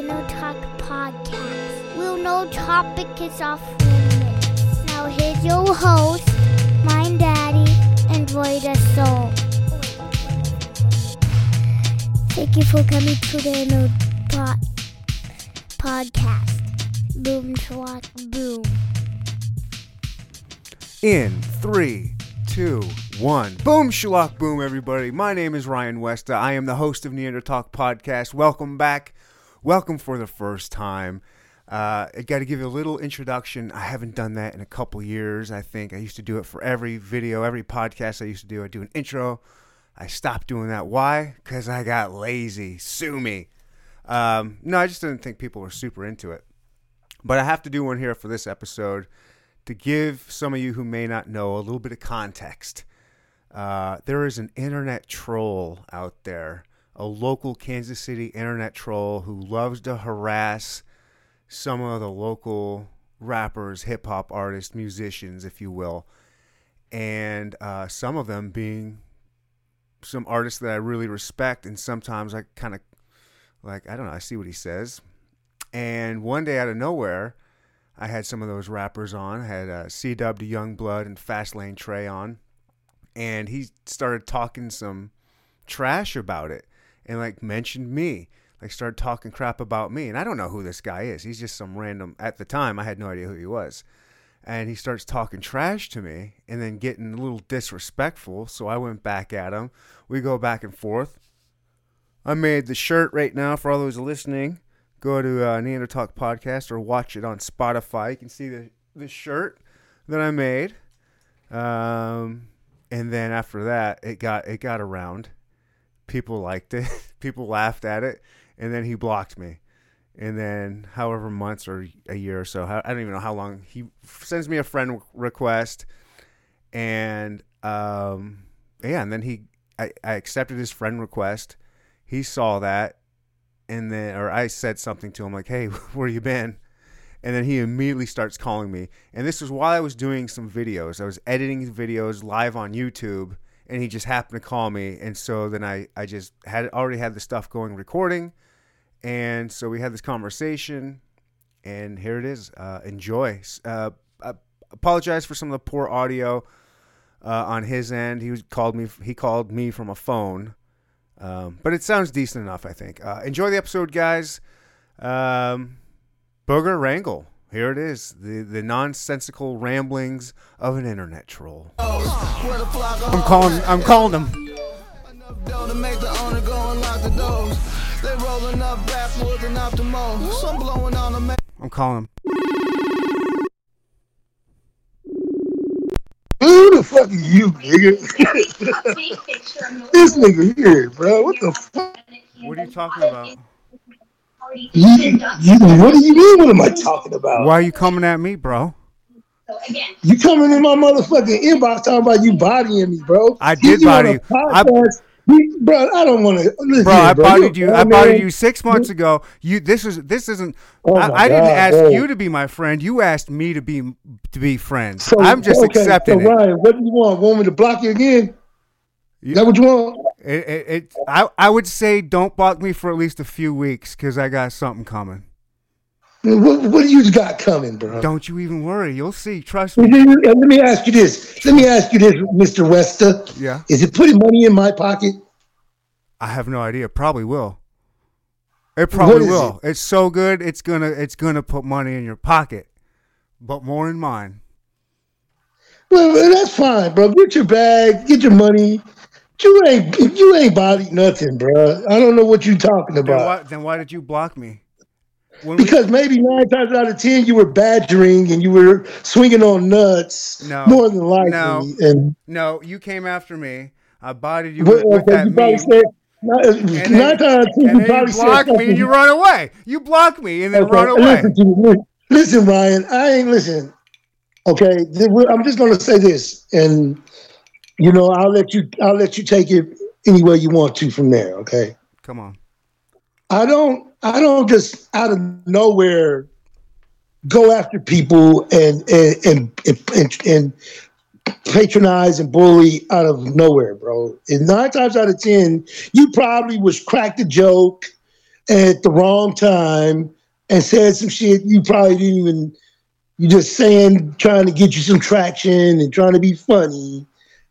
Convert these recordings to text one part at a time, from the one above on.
Inner Talk podcast. We'll no topic is off limits. Now here's your host, my daddy, and Void Soul. Thank you for coming to the Inner Talk podcast. Boom, swat, boom. In three, two, one. Boom, Shalak, boom, everybody. My name is Ryan Westa. I am the host of Neanderthal Podcast. Welcome back. Welcome for the first time. Uh, I got to give you a little introduction. I haven't done that in a couple years. I think I used to do it for every video, every podcast I used to do. I do an intro. I stopped doing that. Why? Because I got lazy. Sue me. Um, no, I just didn't think people were super into it. But I have to do one here for this episode to give some of you who may not know a little bit of context. Uh, there is an internet troll out there, a local Kansas City internet troll who loves to harass some of the local rappers, hip hop artists, musicians, if you will, and uh, some of them being some artists that I really respect, and sometimes I kind of like I don't know, I see what he says, and one day out of nowhere. I had some of those rappers on. I had uh, C Dub Young Blood and Fastlane Trey on, and he started talking some trash about it, and like mentioned me, like started talking crap about me, and I don't know who this guy is. He's just some random. At the time, I had no idea who he was, and he starts talking trash to me, and then getting a little disrespectful. So I went back at him. We go back and forth. I made the shirt right now for all those listening go to uh, Neanderthal Podcast or watch it on Spotify. You can see the, the shirt that I made. Um, and then after that, it got it got around. People liked it. People laughed at it, and then he blocked me. And then, however months or a year or so, I don't even know how long. He sends me a friend request, and um, yeah, and then he, I, I accepted his friend request. He saw that, and then or I said something to him like, "Hey, where you been?" And then he immediately starts calling me. And this was while I was doing some videos. I was editing videos live on YouTube, and he just happened to call me. And so then I I just had already had the stuff going recording, and so we had this conversation, and here it is. Uh, enjoy. Uh, I apologize for some of the poor audio. Uh, on his end, he was, called me. He called me from a phone, um, but it sounds decent enough, I think. Uh, enjoy the episode, guys. Um, Booger Rangle. Here it is, the, the nonsensical ramblings of an internet troll. I'm calling. I'm calling him. I'm calling him. Who the fuck are you, nigga? this nigga here, bro. What the fuck? What are you talking about? You, you, what do you mean? What am I talking about? Why are you coming at me, bro? You coming in my motherfucking inbox talking about you bodying me, bro? I did You body you. I- podcast. You- bro, I don't want to. Bro, I bodied you. I bodied you. you six months ago. You. This is. This isn't. Oh I, my I didn't God, ask bro. you to be my friend. You asked me to be to be friends. So, I'm just okay, accepting so it. Ryan, what do you want? Want me to block you again? Is that what you want? It, it, it. I. I would say don't block me for at least a few weeks because I got something coming. What, what do you got coming, bro? Don't you even worry. You'll see. Trust me. me uh, let me ask you this. Let me ask you this, Mr. Wester. Yeah. Is it putting money in my pocket? I have no idea. Probably will. It probably will. It's so good. It's gonna. It's gonna put money in your pocket, but more in mine. Well, that's fine, bro. Get your bag, get your money. You ain't you ain't bodied nothing, bro. I don't know what you talking Then about. why, then why did you block me? When we- Because maybe nine times out of ten you were badgering and you were swinging on nuts. No. more than likely. No. And no, you came after me. I bodied you well, with, with that you said nine, and nine times out of ten you probably block me and you run away. You block me and then Okay, run away. Listen, listen, Ryan. I ain't listen. Okay, I'm just gonna say this, and you know, I'll let you. I'll let you take it any way you want to from there. Okay. Come on. I don't. I don't just out of nowhere go after people and and and and, and patronize and bully out of nowhere, bro. And nine times out of ten, you probably was cracked a joke at the wrong time and said some shit you probably didn't even. You just saying, trying to get you some traction and trying to be funny,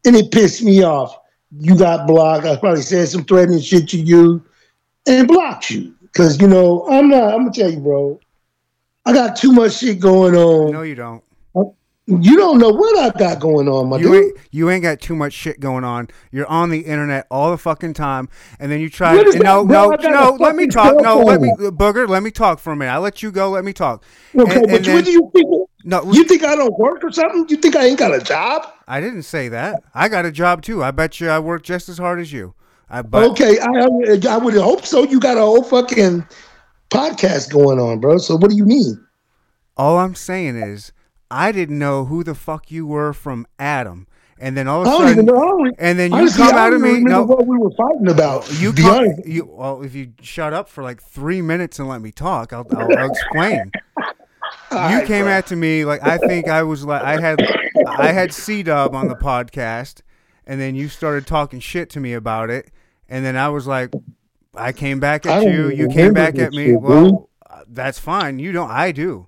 and it pissed me off. You got blocked. I probably said some threatening shit to you, and blocked you because you know I'm not. I'm gonna tell you, bro. I got too much shit going on. No, you don't. You don't know what I got going on, my You dude. ain't, you ain't got too much shit going on. You're on the internet all the fucking time, and then you try. Is no, no, no. Let me talk. No, let me, booger. Let me talk for a minute. I let you go. Let me talk. Okay, And- but and then- what do you think? No, You think I don't work or something? You think I ain't got a job? I didn't say that. I got a job too. I bet you I work just as hard as you. I but okay, I I would hope so. You got a whole fucking podcast going on, bro. So what do you mean? all I'm saying is I didn't know who the fuck you were from Adam, and then all of a sudden, even know. I don't re- and then you honestly, come I out of me. No, what we were fighting about. you to be come. You well, if you shut up for like three minutes and let me talk, I'll, I'll, I'll explain. You right, came bro. at to me like I think I was like I had I had C Dub on the podcast, and then you started talking shit to me about it, and then I was like, I came back at you. You came back at me. shit, well, that's fine. You don't. I do.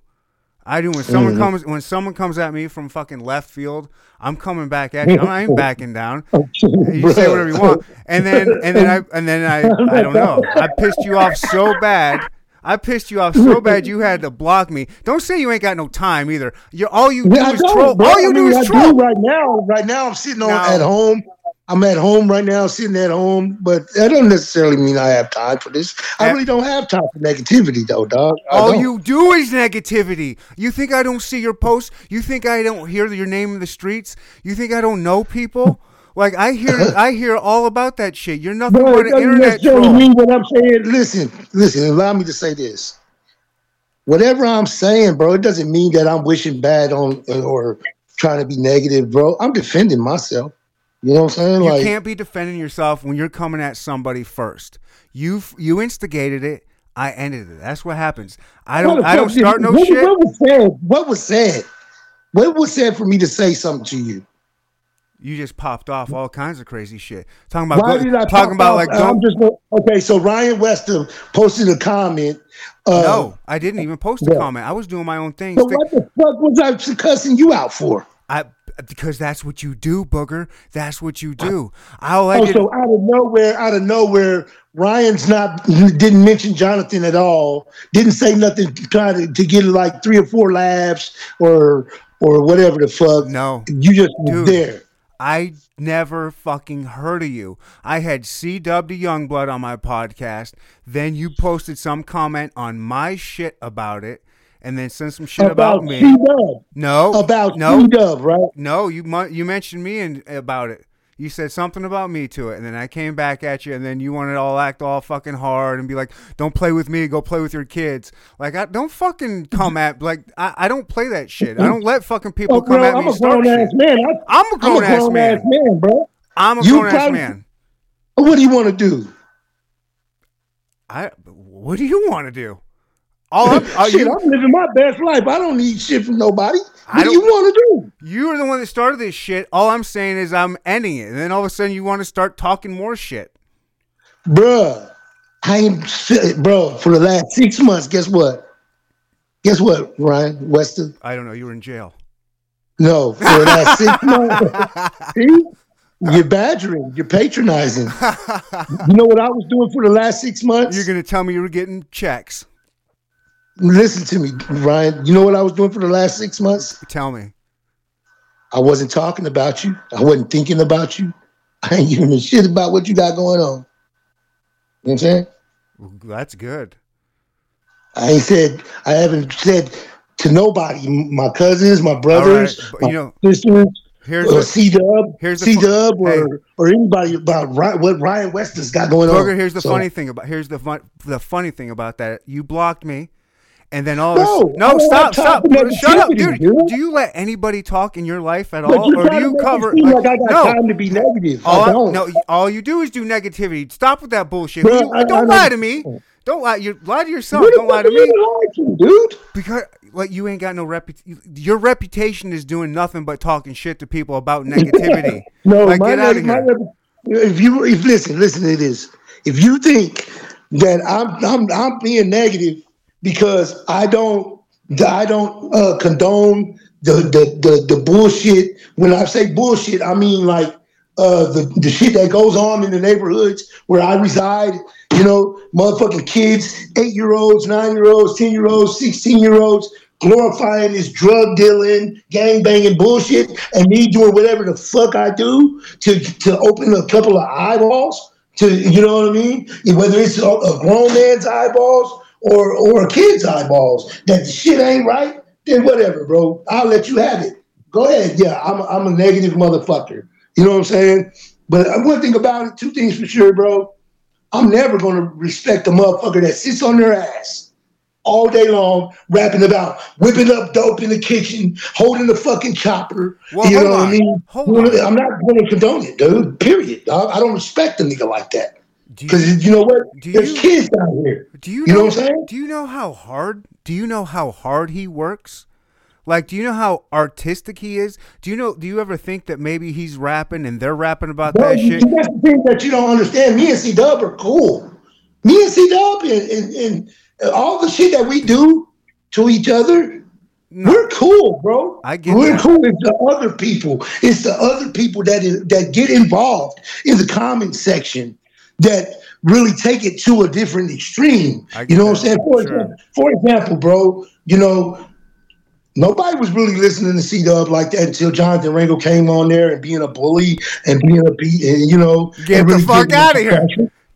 I do. When someone Mhm. comes when someone comes at me from fucking left field, I'm coming back at you. I ain't backing down. You say whatever you want, and then and then I and then I I don't know. I pissed you off so bad. I pissed you off so bad you had to block me. Don't say you ain't got no time either. You all you do Yeah, is troll. bro. All you I do is troll. right now. Right now, I'm sitting on No. at home. I'm at home right now, sitting at home, but that doesn't necessarily mean I have time for this. I really don't have time for negativity, though, dog. I All don't. you do is negativity. You think I don't see your posts? You think I don't hear your name in the streets? You think I don't know people? Like I hear, I hear all about that shit. You're nothing Bro, but it an doesn't internet necessarily troll. mean what I'm saying. Listen, listen. Allow me to say this. Whatever I'm saying, bro, it doesn't mean that I'm wishing bad on or trying to be negative, bro. I'm defending myself. You know what I'm saying? You like, can't be defending yourself when you're coming at somebody first. You you instigated it. I ended it. That's what happens. I don't. I don't start no what, shit. What was said? What was said? What was said for me to say something to you? You just popped off all kinds of crazy shit. Talking about Why go- did I talking about off? like I'm just okay. So Ryan Weston posted a comment. Uh, no, I didn't even post a Yeah. comment. I was doing my own thing. So Stick- what the fuck was I cussing you out for? I because that's what you do, booger. That's what you do. I'll let Oh, you. so out of nowhere, out of nowhere, Ryan's not didn't mention Jonathan at all. Didn't say nothing to try to, to get like three or four laughs or or whatever the fuck. No, You just Dude. there. I never fucking heard of you. I had C Dub to Youngblood on my podcast. Then you posted some comment on my shit about it, and then sent some shit about, me. C-Dub. no, About no, C-Dub, right? no. You you mentioned me and about it. You said something about me to it, and then I came back at you, and then you wanted to all act all fucking hard and be like, "Don't play with me, go play with your kids." Like, I don't fucking come at like I, I don't play that shit. I don't let fucking people Oh, come bro, at me I'm and a grown ass shit. man. I, I'm a grown ass man. ass man, bro. I'm a You grown ass probably- man. What do you want to do? I what do you want to do? All I'm, shit, you, I'm living my best life. I don't need shit from nobody. What do you want to do? you are the one that started this shit. All I'm saying is I'm ending it, and then all of a sudden you want to start talking more shit. Bruh, I ain't, bro, for the last six months, guess what? Guess what, Ryan Weston? I don't know. You were in jail. No, for the last six months. See? You're badgering, you're patronizing. You know what I was doing for the last six months? You're gonna tell me you were getting checks. Listen to me, Ryan. You know what I was doing for the last six months? Tell me. I wasn't talking about you. I wasn't thinking about you. I ain't giving a shit about what you got going on. You know what I'm saying? That's good. I ain't said I haven't said to nobody, my cousins, my brothers, but my you know, sisters, Here's or C Dub, C Dub, or hey. or anybody about Ry- what Ryan Weston's got going Booger, on. here's the So- funny thing about here's the fun, the funny thing about that. You blocked me, and then all No, this. No, I stop, stop, shut up, dude. dude. Do you let anybody talk in your life at all, or do you cover? like I got no, time to be negative. all I I- don't. no, all you do is do negativity. Stop with that bullshit. Bro, You- I- don't I lie don't- to me. Don't lie. You lie to yourself. Don't lie to me. lying dude? Because like you ain't got no reputation. Your reputation is doing nothing but talking shit to people about negativity. No, like my, get out of my here. rep- if you if listen, listen to this. If you think that I'm I'm I'm being negative because I don't I don't uh, condone the, the the the bullshit. When I say bullshit, I mean like uh, the the shit that goes on in the neighborhoods where I reside. You know, motherfucking kids, eight year olds, nine year olds, ten year olds, sixteen year olds, glorifying this drug dealing, gang banging bullshit, and me doing whatever the fuck I do to to open a couple of eyeballs. To you know what I mean? Whether it's a, a grown man's eyeballs or or a kid's eyeballs, that the shit ain't right. Then whatever, bro. I'll let you have it. Go ahead. Yeah, I'm a, I'm a negative motherfucker. You know what I'm saying? But one thing about it, two things for sure, bro. I'm never gonna respect a motherfucker that sits on their ass all day long, rapping about whipping up dope in the kitchen, holding the fucking chopper. Well, you know what. I mean? Hold know, on. I'm not going to condone it, dude. Period. Dog. I don't respect a nigga like that. Do you, Because you know what? Do There's you- kids down here. do you you know know, what I'm saying? Do you know how hard? Do you know how hard he works? Like, do you know how artistic he is? Do you know? Do you ever think that maybe he's rapping and they're rapping about that you- shit? That's the thing that you don't understand. Me and C Dub are cool. Me and C Dub and, and, and all the shit that we do to each other, we're cool, bro. I get We're that. cool. It's the other people. It's the other people that is, that get involved in the comment section that really take it to a different extreme. You know what I'm saying? For, Sure. example, for example, bro, you know, nobody was really listening to C Dub like that until Jonathan Rangle came on there and being a bully and being a beat and you know. Get the really fuck out of here!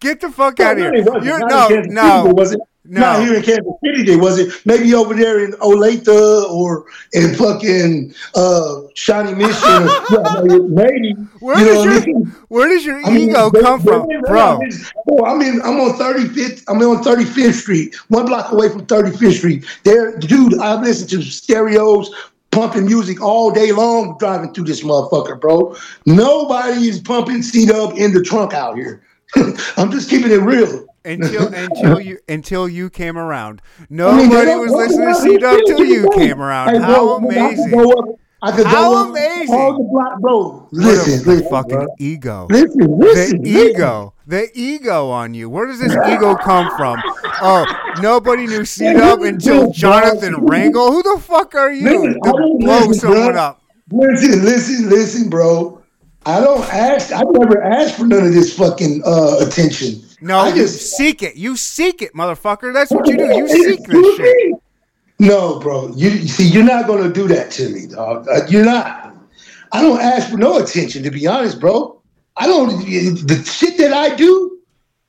Get the fuck out of here! You're no, no. No. Not here in Kansas City, there wasn't. Maybe over there in Olathe or in fucking uh, Shawnee Mission. maybe. Where you does know what I your mean? where does your I mean, ego they- come they- from, they- bro? bro, I'm in. I'm on 35th. I'm on 35th Street, one block away from 35th Street. There, dude. I listen to stereos, pumping music all day long, driving through this motherfucker, bro. Nobody is pumping C Dub in the trunk out here. I'm just keeping it real. Until until you until you came around, nobody was listening to C Dub till you came around. How bro, I could amazing! I could How go amazing. all the block, bro. What Listen, listen, fucking bro. ego. Listen, The listen, listen. ego, the ego on you. Where does this ego come from? Oh, nobody knew C Dub until Jonathan Rangle. Who the fuck are you Listen, to blow listen, someone bro. up? Listen, listen, listen, bro. I don't ask. I never asked for none of this fucking uh, attention. No, I you just seek it. You seek it, motherfucker. That's what you do. You seek this shit. No, bro. You you see, you're not gonna do that to me, dog. Uh, you're not. I don't ask for no attention, to be honest, bro. I don't. The shit that I do,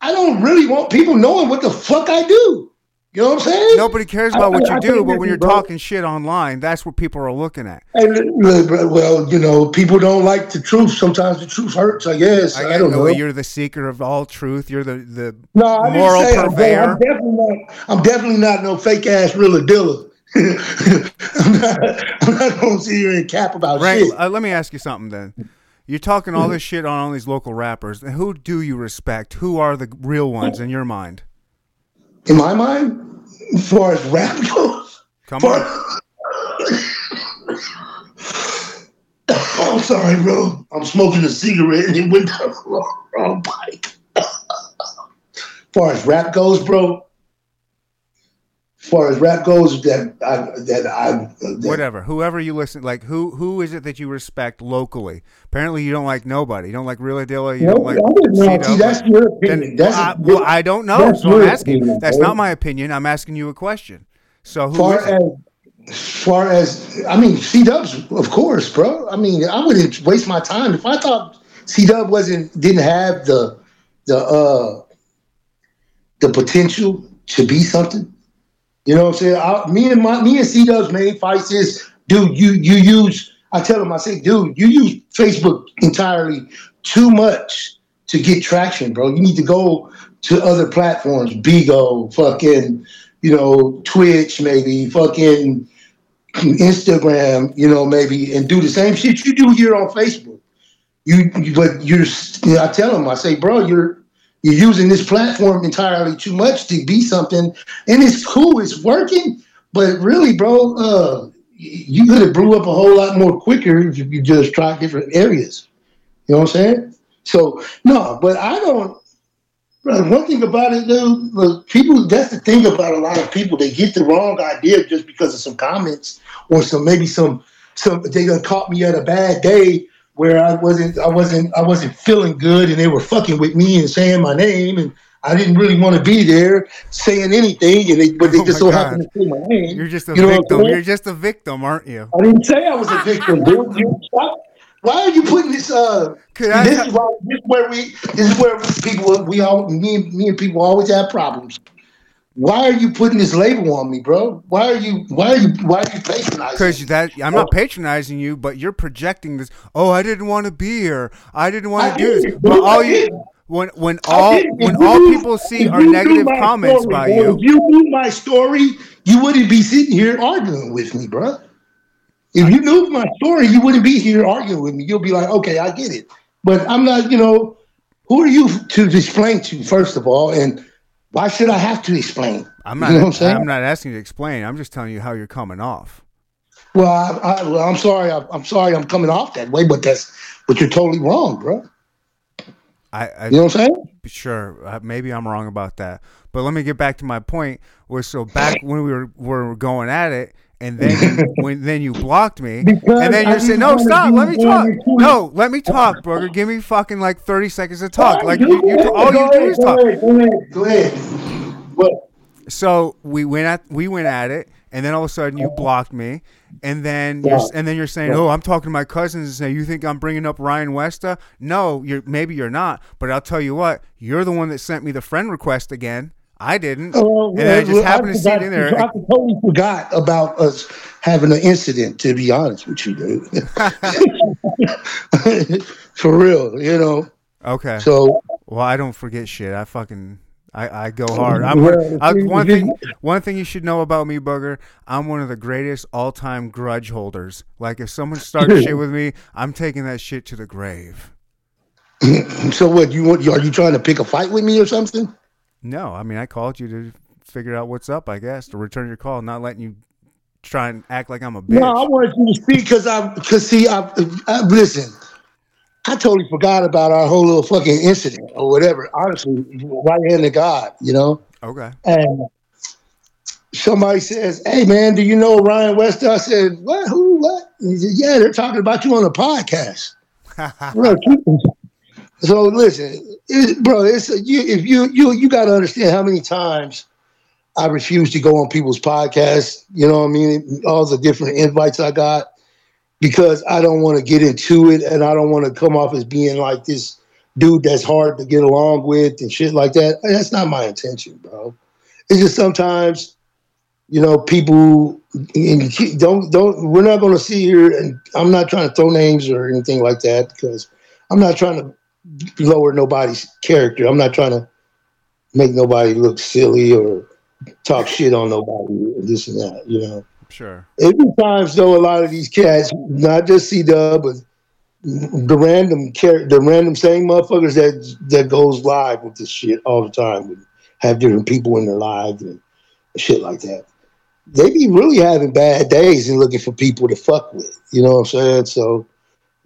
I don't really want people knowing what the fuck I do. You know what I'm saying? Nobody cares about what you I do, but when you're bro. talking shit online, that's what people are looking at. Look, bro, well, you know, people don't like the truth. Sometimes the truth hurts. I guess. I, I, don't know know. you're the seeker of all truth. You're the the No, I moral say purveyor. I'm definitely not. I'm definitely not no fake ass real dealer. I'm not. I'm not gonna sit here and cap about Right. shit. Uh, let me ask you something then. You're talking all this shit on all these local rappers. Who do you respect? Who are the real ones in your mind? In my mind, as far as rap goes, Come on. I'm sorry, bro. I'm smoking a cigarette and it went down the wrong, wrong pipe. as far as rap goes, bro. As far as rap goes, that I that I that, Whatever. Whoever you listen like who who is it that you respect locally? Apparently you don't like nobody. You don't like Rilladilla, you No, don't like See, that's your opinion. then- That's I, a- well, I don't know. that's So I'm asking. opinion, That's not my opinion. I'm asking you a question. So who far as far as I mean, C Dubs, of course, bro. I mean, I wouldn't waste my time if I thought C Dub wasn't didn't have the the uh the potential to be something. You know what I'm saying? I, me and my me and C Dub's main fights is, dude, you you use. I tell him, I say, dude, you use Facebook entirely too much to get traction, bro. You need to go to other platforms, Bigo, fucking, you know, Twitch, maybe, fucking Instagram, you know, maybe, and do the same shit you do here on Facebook. You, but you're, I tell them, I say, bro, you're you're using this platform entirely too much to be something, and it's cool, it's working, but really, bro, uh, you could have blew up a whole lot more quicker if you just tried different areas. You know what I'm saying? So no, but I don't, one thing about it, look, people, that's the thing about a lot of people. They get the wrong idea just because of some comments or some, maybe some, some, they done caught me at a bad day where I wasn't, I wasn't, I wasn't feeling good and they were fucking with me and saying my name and I didn't really want to be there saying anything, and they, but they Oh just so God. happened to say my name. You're just a You know victim. You're just a victim, aren't you? I didn't say I was a victim, dude. Why, are you putting this? Uh, I- this is why, this is where we. This is where people. We all. Me me and people always have problems. Why are you putting this label on me, bro? Why are you? Why are you? Why are you patronizing? Because that I'm not oh. patronizing you, but you're projecting this. Oh, I didn't want to be here. I didn't want to do this. But dude, all you, when when all when you all people see are negative comments story, by you, If you knew my story, you wouldn't be sitting here arguing with me, bro. If you knew my story, you wouldn't be here arguing with me. You'll be like, okay, I get it. But I'm not, you know, who are you to explain to, first of all? And why should I have to explain? I'm You not. know what I'm saying? I'm not asking you to explain. I'm just telling you how you're coming off. Well, I, I, well, I'm sorry. I, I'm sorry. I'm coming off that way, but that's, but you're totally wrong, bro. I, I You know what I'm saying? sure uh, maybe I'm wrong about that, but let me get back to my point. Was so back when we were were going at it, and then you, when then you blocked me, Because and then you're saying, "No, stop, let me talk. your. No, let me talk, brother. Give me fucking like 30 seconds to talk. Like Go you, you ahead, all you do is talk." Go ahead. Go ahead. What? So we went at we went at it, and then all of a sudden you blocked me, and then you're, and then you're saying, Yeah. "Oh, I'm talking to my cousins and say you think I'm bringing up Ryan Westa?" No, you're maybe you're not, but I'll tell you what, you're the one that sent me the friend request again. I didn't, Oh, and I just happened to see it in there. I totally forgot about us having an incident. To be honest with you, dude. For real, you know. Okay, So well I don't forget shit. I fucking. I, I go hard. I'm Well, I, one thing. One thing you should know about me, Booger. I'm one of the greatest all-time grudge holders. Like if someone starts shit with me, I'm taking that shit to the grave. so what? You want? Are you trying to pick a fight with me or something? No, I mean I called you to figure out what's up. I guess to return your call, not letting you try and act like I'm a bitch. No, I wanted you to speak because I'm because see I, I listen. I totally forgot about our whole little fucking incident or whatever. Honestly, right hand to God, you know. okay. And somebody says, "Hey, man, do you know Ryan West?" I said, "What? Who? What?" And he said, "Yeah, they're talking about you on the podcast." keep- so listen, it, bro. It's you, if you you you got to understand how many times I refuse to go on people's podcasts. You know what I mean? All the different invites I got because I don't want to get into it and I don't want to come off as being like this dude that's hard to get along with and shit like that. That's not my intention, bro. It's just sometimes, you know, people don't don't. We're not going to see here and I'm not trying to throw names or anything like that because I'm not trying to lower nobody's character. I'm not trying to make nobody look silly or talk shit on nobody this and that. You know. Sure. Every times though, a lot of these cats, not just C Dub, but the random char- the random same motherfuckers that that goes live with this shit all the time, with have different people in their lives and shit like that. They be really having bad days and looking for people to fuck with. You know what I'm saying? So,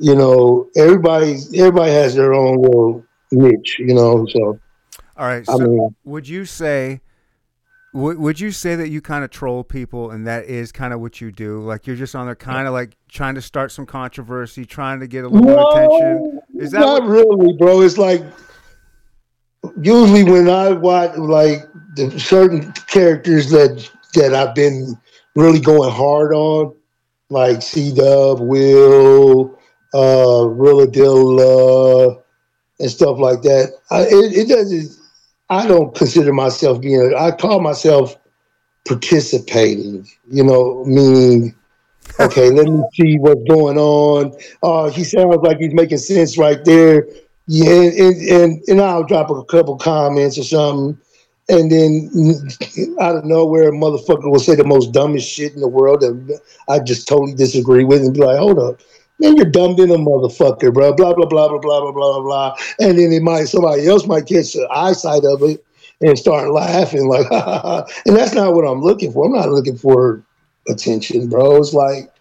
you know, everybody everybody has their own little niche. You know, so All right. I mean, would you say would, would you say that you kind of troll people and that is kind of what you do? Like you're just on there kind of like trying to start some controversy, trying to get a little more attention. Is that not what, really, bro? It's like usually when I watch like the certain characters that that I've been really going hard on, like C Dub, Will, uh, Rilladilla, and stuff like that. I, it, it doesn't. I don't consider myself being. I call myself participating. You know, meaning okay, let me see what's going on. Oh, he sounds like he's making sense right there. Yeah, and and, and I'll drop a couple comments or something. And then out of nowhere, a motherfucker will say the most dumbest shit in the world that I just totally disagree with and be like, hold up then you're dumb than a motherfucker, bro. Blah blah blah blah blah blah blah blah. And then it might somebody else might catch the eyesight of it and start laughing like, and that's not what I'm looking for. I'm not looking for attention, bro. It's like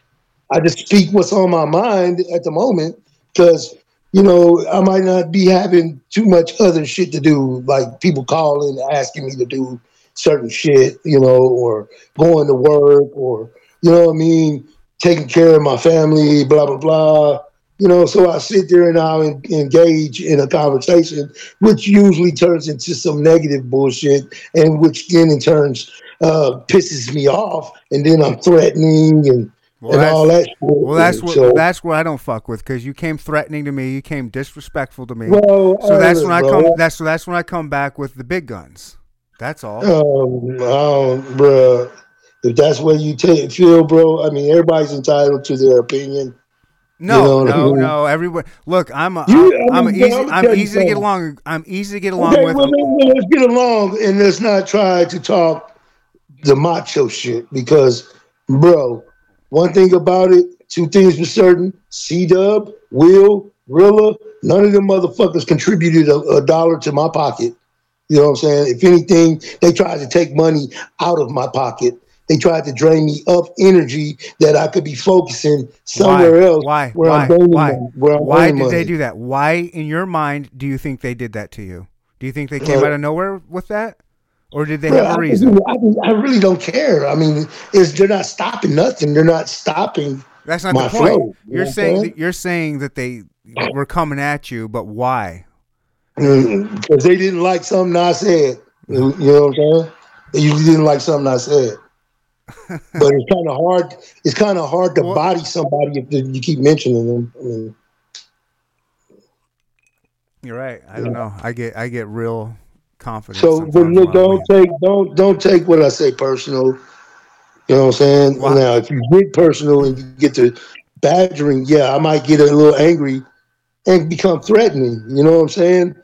I just speak what's on my mind at the moment because you know I might not be having too much other shit to do, like people calling asking me to do certain shit, you know, or going to work or you know what I mean taking care of my family, blah blah blah. You know, so I sit there and I'll engage in a conversation, which usually turns into some negative bullshit, and which then in turns uh, pisses me off, and then I'm threatening and Well, and all that. Well, that's what So- that's what I don't fuck with because you came threatening to me, you came disrespectful to me. Well, so that's uh, when I bro, come. That's so that's when I come back with the big guns. That's all. Um, I bruh. If that's what you take, feel, bro. I mean, everybody's entitled to their opinion. No, you know, no, who- no. Everyone, look, I'm a, You- I'm, I'm I mean, easy. I'm I'm easy to get along. I'm easy to get along Okay, with. well, well, let's get along and let's not try to talk the macho shit because, bro, one thing about it, two things for certain: C Dub, Will, Rilla, none of them motherfuckers contributed a, a dollar to my pocket. You know what I'm saying? If anything, they tried to take money out of my pocket. They tried to drain me of energy that I could be focusing somewhere why? else. Why? Where why? I'm why? money, where I'm why did they do that? Why, in your mind, do you think they did that to you? Do you think they came Uh, out of nowhere with that, or did they Bro, have a I, reason? I, I really don't care. I mean, it's, they're not stopping nothing. They're not stopping. That's not my the point. flow, you you're know saying saying? that you're saying that they were coming at you, but why? Because they didn't like something I said. You know what I'm saying? They usually didn't like something I said. But it's kind of hard. It's kind of hard to Well- body somebody if you keep mentioning them. I mean, You're right. I don't know. I get I get real confident. so, but look, don't take don't don't take what I say personal. You know what I'm saying? Why? Now, if you get personal and you get to badgering, yeah, I might get a little angry and become threatening. You know what I'm saying?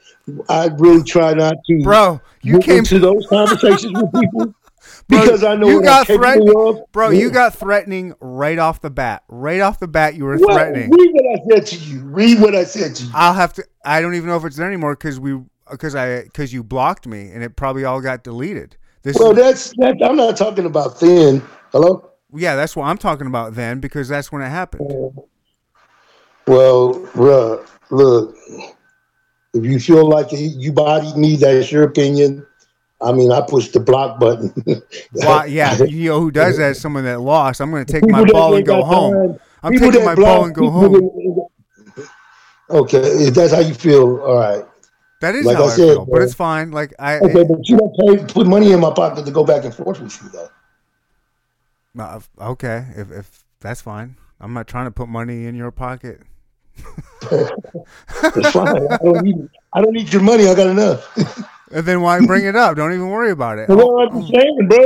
I really try not to bro. You get came, to those conversations with people Bro, because I know you what got I'm threatened, bro. Yeah. You got threatening right off the bat. Right off the bat, you were Well, threatening. Read what I said to you. Read what I said to you. I'll have to. I don't even know if it's there anymore because we because I because you blocked me and it probably all got deleted. This Well, is, that's that. I'm not talking about then. Hello. yeah, that's what I'm talking about then because that's when it happened. Well, bruh, look. If you feel like you bodied me, that's your opinion. I mean, I pushed the block button. Yeah, you know who does that? Someone that lost. I'm going to take People my ball and go home. I'm people taking my ball and go home. Okay, if that's how you feel, all right. That is like how I said, feel, but it's fine. Like I, Okay, but you don't pay, put money in my pocket to go back and forth with you, though. Uh, okay, if if that's fine. I'm not trying to put money in your pocket. It's fine. I don't need. I don't need your money. I got enough. And then why bring it up? Don't even worry about it. You oh. know what I'm saying, bro?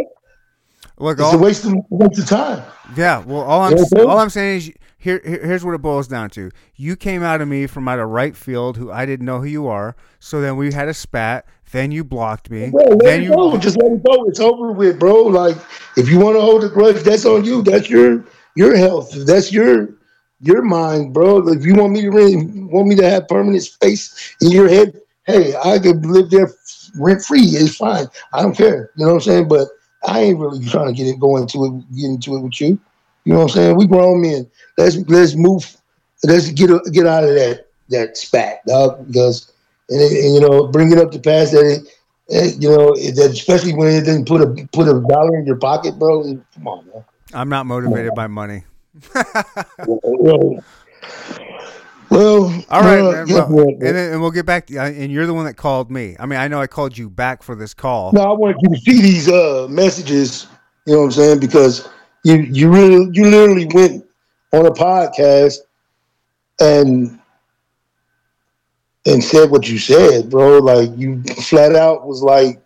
Look, It's all, a waste of, waste of time. yeah. Well, all I'm Yeah, all I'm saying is here, here. Here's what it boils down to. You came out of me from out of right field, who I didn't know who you are. So then we had a spat. Then you blocked me. Bro, then it you go. Just let it go. It's over with, bro. Like, if you want to hold a grudge, that's on you. That's your your health. That's your your mind, bro. If you want me to really, want me to have permanent space in your head, hey, I could live there rent free. It's fine. I don't care. You know what I'm saying? But I ain't really trying to get it go into it, get into it with you. You know what I'm saying? We grown men. Let's let's move. Let's get get out of that that spat, dog. Because and, and you know, bringing up the past that it, it you know, that especially when it didn't put a put a dollar in your pocket, bro. Come on, man. I'm not motivated by money. Well, well All right, uh, yeah, well, yeah, and then and we'll get back. To, and you're the one that called me. I mean, I know I called you back for this call. No, I want you to see these uh messages. You know what I'm saying? Because you you really you literally went on a podcast and and said what you said, bro. Like you flat out was like,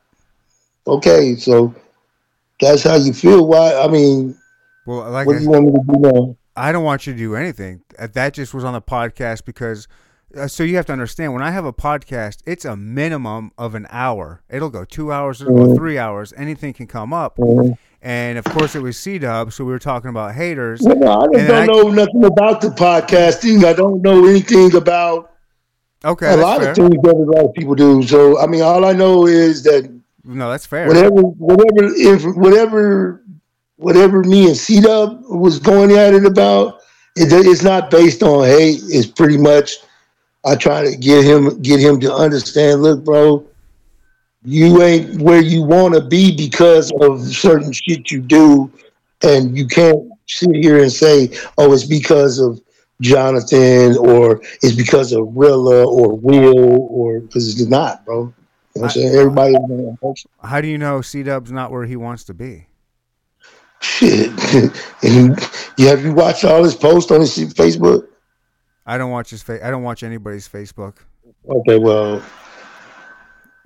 okay, so that's how you feel. Why? I mean, Well, like what I do you want me to do now? I don't want you to do anything. That just was on the podcast because. Uh, so you have to understand when I have a podcast, it's a minimum of an hour. It'll go two hours, it'll go Mhm. three hours. Anything can come up, Mhm. and of course it was C Dub. So we were talking about haters. I don't I- know nothing about the podcasting. I don't know anything about Okay, a lot fair. of things that a lot of people do. So I mean, all I know is that No, that's fair. whatever, whatever, if whatever, whatever me and C Dub was going at it about, it, it's not based on hate. It's pretty much I try to get him get him to understand. Look, bro, you ain't where you want to be because of certain shit you do, and you can't sit here and say, "Oh, it's because of Jonathan," or "It's because of Rilla or Will," or because it's not, bro. You know what I'm saying? Everybody. How do you know C Dub's not where he wants to be? Shit. and you have you watched all his posts on his Facebook? I don't watch his face. I don't watch anybody's Facebook. Okay, well,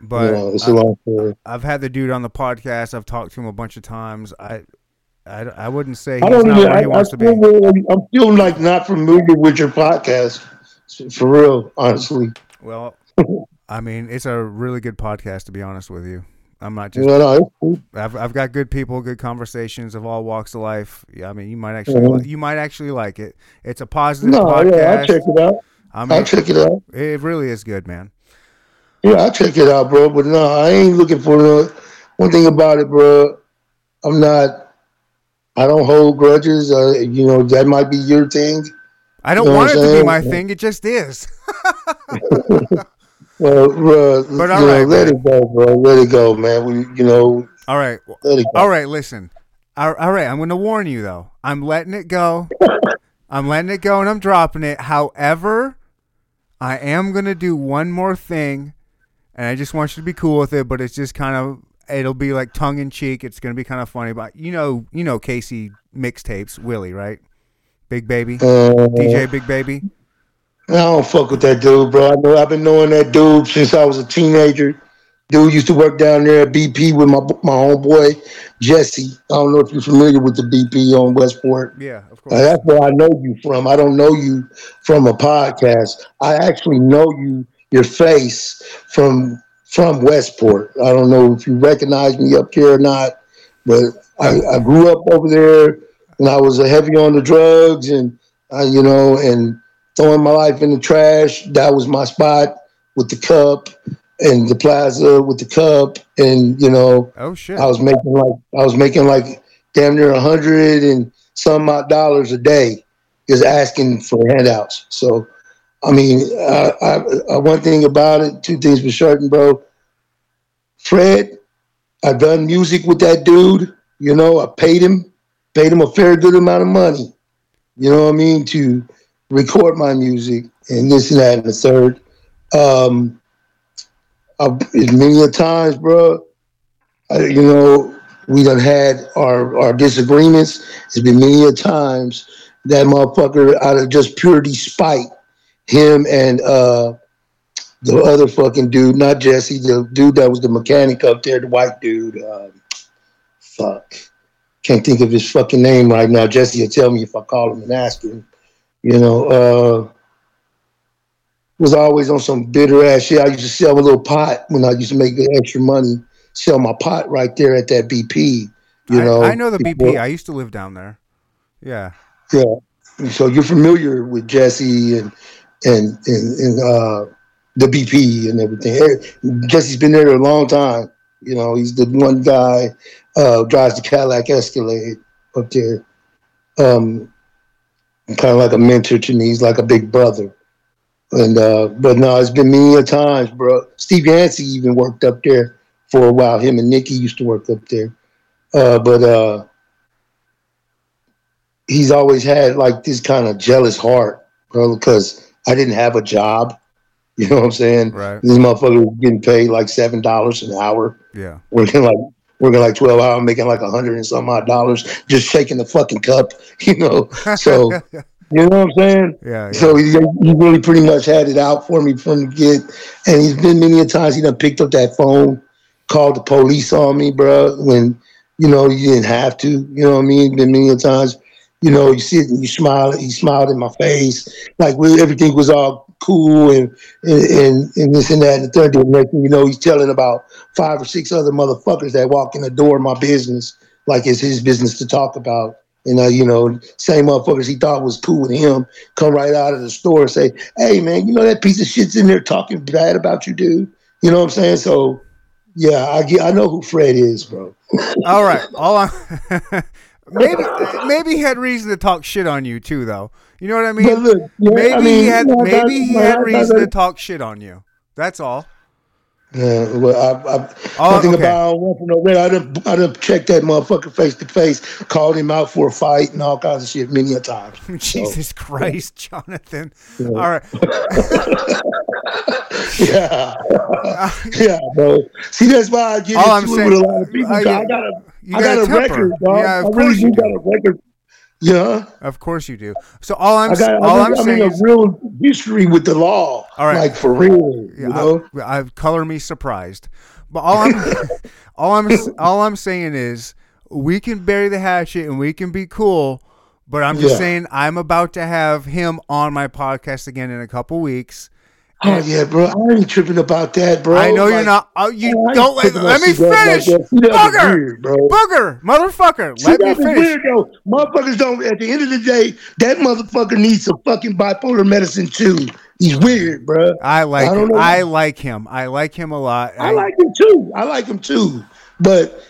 But yeah, it's a long story. I've had the dude on the podcast. I've talked to him a bunch of times. I, I, I wouldn't say I he's don't not even. I, he wants I, to be. Really, I'm still like not familiar with your podcast, for real. Honestly, Well, I mean, it's a really good podcast to be honest with you. I'm not just. no, no. I've I've got good people, good conversations of all walks of life. Yeah, I mean, you might actually Mhm. you might actually like it. It's a positive no, podcast. yeah, I'll check it out. I I'll check it out. it really is good, man. Yeah, I'll check it out, bro. But no, I ain't looking for the one thing about it, bro. I'm not. I don't hold grudges. Uh, you know that might be your thing. I don't You know want it to be my thing. It just is. Well, bro, But all know, let it go, bro. Let it go, man. We, you know, all right. let it go. All right, listen. All all right, I'm going to warn you though. I'm letting it go. I'm letting it go and I'm dropping it. However, I am going to do one more thing and I just want you to be cool with it, but it's just kind of it'll be like tongue in cheek. It's going to be kind of funny, but you know, you know KC mixtapes, Willie, right? Big Baby. Uh, DJ Big Baby. I don't fuck with that dude, bro. I know I've been knowing that dude since I was a teenager. Dude used to work down there at BP with my my homeboy Jesse. I don't know if you're familiar with the BP on Westport. Yeah, of Uh, course. that's where I know you from. I don't know you from a podcast. I actually know you, your face from from Westport. I don't know if you recognize me up here or not, but I, I grew up over there and I was heavy on the drugs and uh, you know and throwing my life in the trash. That was my spot with the cup and the plaza with the cup and you know Oh shit. I was making like I was making like damn near a hundred and some odd dollars a day, just asking for handouts. So, I mean, I, I, I, one thing about it, two things for certain, bro. Fred, I've done music with that dude. You know, I paid him, paid him a fair good amount of money. You know what I mean to record my music and this and that and the third. Um, I've, many a times, bro. I, you know, we done had our, our disagreements. It's been many a times that motherfucker out of just pure despite him and uh, the other fucking dude, not Jesse, the dude that was the mechanic up there, the white dude. Uh, fuck. Can't think of his fucking name right now. Jesse will tell me if I call him and ask him. You know, uh, was always on some bitter ass shit. I used to sell a little pot when I used to make the extra money sell my pot right there at that BP. You I, know, I know the BP. before- I used to live down there. Yeah. Yeah. So you're familiar with Jesse and and and, and uh, the BP and everything. Jesse's been there a long time. You know, he's the one guy uh, drives the Cadillac Escalade up there. Um, kind of like a mentor to me. He's like a big brother. And uh, but no, it's been many a times, bro. Steve Yancey even worked up there for a while. Him and Nikki used to work up there. Uh, but uh, he's always had like this kind of jealous heart, bro, because I didn't have a job. You know what I'm saying? Right. This motherfucker was getting paid like seven dollars an hour, Yeah. working like working like twelve hours, making like a hundred and some odd dollars, just shaking the fucking cup, you know. So you know what I'm saying? yeah. yeah. So he, he really pretty much had it out for me from the get, and he's been many a times he done picked up that phone, called the police on me, bro. When you know you didn't have to, you know what I mean. Been many a times, you know, you see it and you smile. He smiled in my face, like we, everything was all cool and and, and and this and that and the third. Next you know, he's telling about five or six other motherfuckers that walk in the door of my business, like it's his business to talk about. And uh, you know, same motherfuckers he thought was cool with him come right out of the store and say, "Hey, man, you know that piece of shit's in there talking bad about you, dude." You know what I'm saying? So, yeah, I get, I know who Fred is, bro. All right. All I maybe maybe he had reason to talk shit on you too, though. You know what I mean? Look, yeah, maybe I mean, he had you know, maybe he had reason to talk shit on you. That's all. Yeah, well, I, I, Oh, one thing okay. about I don't know, I done, I done checked that motherfucker face to face, called him out for a fight and all kinds of shit many a times. Jesus Christ, Jonathan. Yeah. All right. Yeah, yeah, bro. See, that's why I get All I'm into it saying- with a lot of people. uh, yeah. I got a, I got got a temper. record, dog. Yeah, of I course really you do got a record. Yeah, Of course you do. So all I'm I got. all I'm got, I saying a real history with the law. All right. like for real. Yeah, you know, I, I color me surprised. But all I'm all I'm all I'm saying is we can bury the hatchet and we can be cool. But I'm just Yeah. saying I'm about to have him on my podcast again in a couple weeks. Oh yeah, bro. I ain't tripping about that, bro. I know you're not. Oh, you oh, I ain't don't let, let me like finish, that. See, that was booger, weird, bro. booger, motherfucker. Let me finish. weird though. Motherfuckers don't. At the end of the day, that motherfucker needs some fucking bipolar medicine too. He's weird, bro. I like I him. I like him. I like him a lot. I like him too. I like him too. But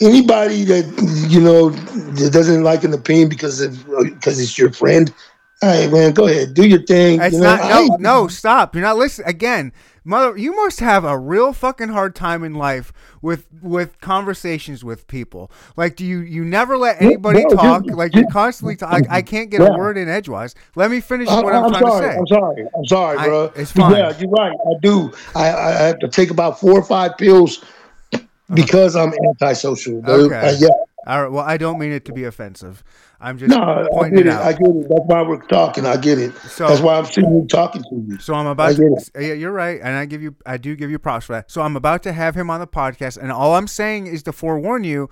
anybody that you know that doesn't like an opinion because of because it's your friend, all right, man, go ahead, do your thing. It's you know, not. No, no, stop. You're not listening. Again, mother, you must have a real fucking hard time in life with with conversations with people. Like, do you you never let anybody bro, talk? just- Like, you're constantly. Talk, I, I can't get a word in edgewise. Let me finish I, what I'm, I'm trying sorry. to say. I'm sorry. I'm sorry, I- bro. it's fine. Yeah, you're right. I do. I, I have to take about four or five pills because I'm antisocial. Bro. Okay. Uh, yeah. All right. Well, I don't mean it to be offensive. I'm just No, I pointing get it out. I get it. That's why we're talking. I get it. So- That's why I'm sitting here talking to you. So I'm I about get to. Yeah, you're right, and I give you, I do give you props for that. So I'm about to have him on the podcast, and all I'm saying is to forewarn you,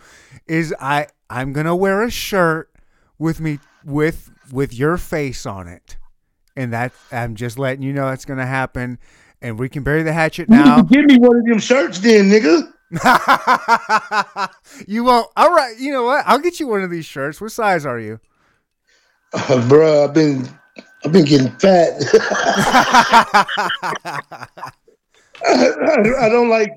is I I'm gonna wear a shirt with me with with your face on it, and that I'm just letting you know that's gonna happen, and we can bury the hatchet now. give me one of them shirts, then, nigga. you won't. All right. You know what? I'll get you one of these shirts. What size are you? Uh, bro, I've been, I've been getting fat. I, I don't like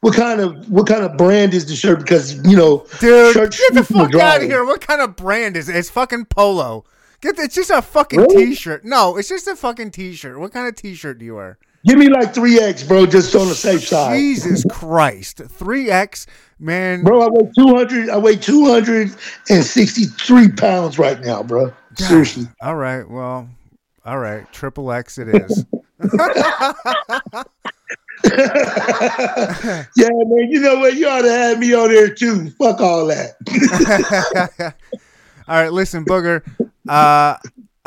what kind of what kind of brand is the shirt because you know Dude, get the fuck out of here. What kind of brand is it? It's fucking polo. Get the, it's just a fucking Really? t-shirt. No, it's just a fucking t-shirt. What kind of t-shirt do you wear? Give me like three X, bro, just on the safe side. Jesus Christ. 3X, man. Bro, I weigh two hundred. I weigh two hundred and sixty three pounds right now, bro. Seriously. All right. Well, all right. Triple X it is. yeah, man. You know what? You ought to have me on there too. Fuck all that. all right, listen, Booger. Uh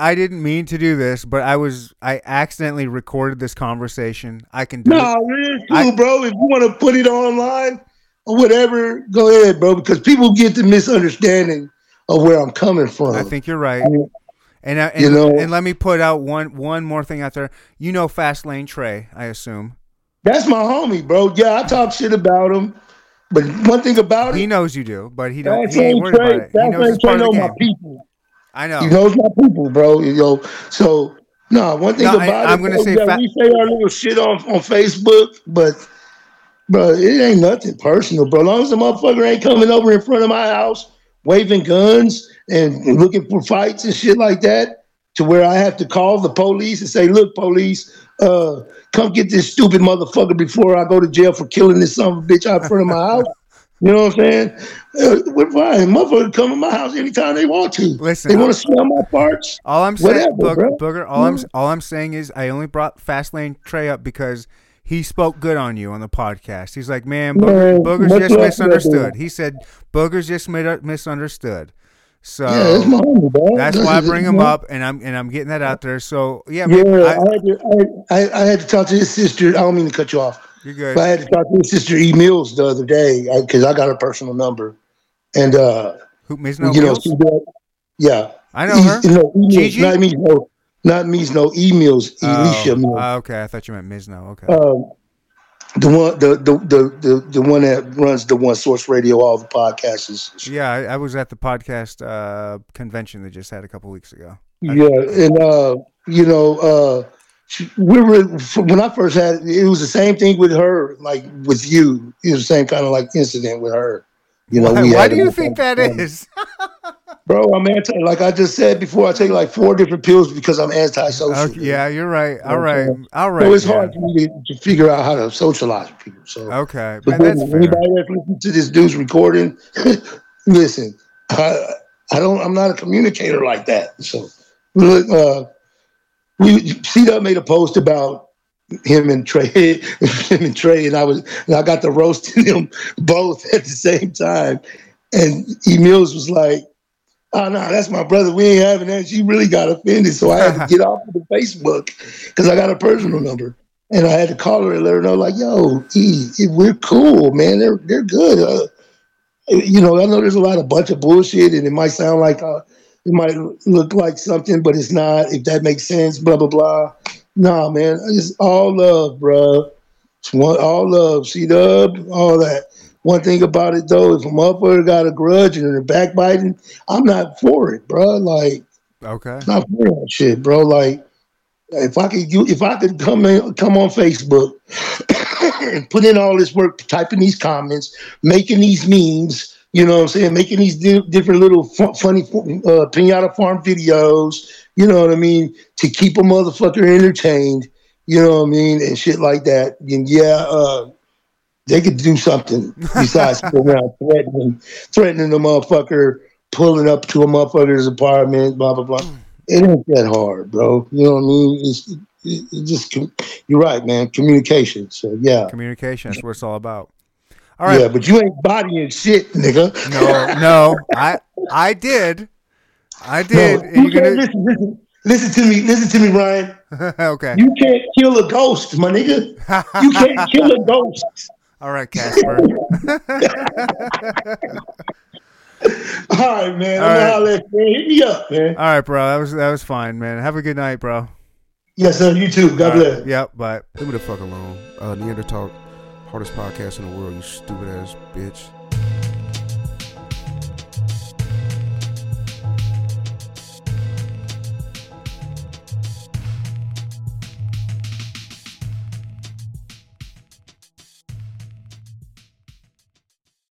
I didn't mean to do this, but I was I accidentally recorded this conversation. I can do it. No, cool, I- bro. If you want to put it online or whatever, go ahead, bro. Because people get the misunderstanding of where I'm coming from. I think you're right. I mean, And uh, and, You know- and let me put out one one more thing out there. You know Fast Lane Trey, I assume. that's my homie, bro. Yeah, I talk shit about him. But one thing about He it, he knows you do, but he don't he ain't worried about Trey. it. He knows Trey part of know the my people. I know. He knows my people, bro. You know, so no. One thing No, I- about I'm it, gonna say fa- we say our little shit on on Facebook, but bro, it ain't nothing personal, bro. As long as the motherfucker ain't coming over in front of my house waving guns and looking for fights and shit like that, to where I have to call the police and say, "Look, police, uh, come get this stupid motherfucker before I go to jail for killing this son of a bitch out in front of my house." You know what I'm saying? Uh. Motherfucker come to my house anytime they want to. Listen, they want to smell my parts. All I'm saying, Booger. Booger, all I'm all I'm saying is I only brought Fastlane Trey up because he spoke good on you on the podcast. He's like, man, Booger, Booger's just love to that misunderstood. He said Booger's just mi- misunderstood. So Yeah, that's my homie, bro. that's why I bring him up, and I'm and I'm getting that out there. So yeah, Yeah, man, I, I, had to, I, I, I had to talk to his sister. I don't mean to cut you off, you're good. I had to talk to his sister E Mills the other day because I, got her personal number, and uh, Who Ms. No you know, she did, yeah, I know her. No, E Mills, not me, no, not me, no E Mills, Alicia Oh, uh, okay, I thought you meant Ms. No. Okay. um, the one, the, the the the the one that runs the One Source Radio, all the podcasts. Is, yeah, I, I was at the podcast uh, convention they just had a couple weeks ago. Yeah, and uh, you know, uh, we were when I first had it it was the same thing with her, like with you. It was the same kind of like incident with her. You know, why why do you think that is? Bro, I'm anti. Like I just said before, I take like four different pills because I'm antisocial. Okay, yeah, you're right. All right, all right. So it's man. hard for me to, to figure out how to socialize with people. So Okay, But man, that's anybody that's listening to this dude's recording, listen, I, I don't. I'm not a communicator like that. So, look, uh, we C Dub made a post about him and Trey, him and Trey, and I was, and I got to roasting them both at the same time. And E Mills was like, "Oh no, that's my brother. We ain't having that." She really got offended, so I had to get off of the Facebook because I got a personal number. And I had to call her and let her know, like, yo, E, we're cool, man. They're they're good. Uh, you know, I know there's a lot of bunch of bullshit, and it might sound like uh, it might look like something, but it's not. If that makes sense, blah blah blah. Nah, man, it's all love, bro. It's one, all love. C Dub, all that. One thing about it though, if a motherfucker got a grudge and they're backbiting, I'm not for it, bro. Like, Okay. not for that shit, bro. Like, if I could, if I could come in, come on Facebook and put in all this work, typing these comments, making these memes, you know what I'm saying, making these di- different little fu- funny uh, pinata farm videos, you know what I mean, to keep a motherfucker entertained, you know what I mean, and shit like that. And yeah, uh, they could do something besides around threatening, threatening the motherfucker, pulling up to a motherfucker's apartment, blah blah blah. It ain't that hard, bro. You know what I mean? It's it, it just you're right, man. Communication. So yeah, Communication. That's what it's all about. All right. yeah. But you ain't bodying shit, nigga. No, no. I I did. I did. and you gonna listen, listen, listen to me. Listen to me, Ryan. okay. You can't kill a ghost, my nigga. You can't kill a ghost. All right, Casper. All right, man. All right. holler at. Hit me up, man. All right, bro. That was that was fine, man. Have a good night, bro. Yes, sir. You too. God All bless. right. Yep. Bye. Leave me the fuck alone. Uh, Neanderthal, hardest podcast in the world, you stupid ass bitch.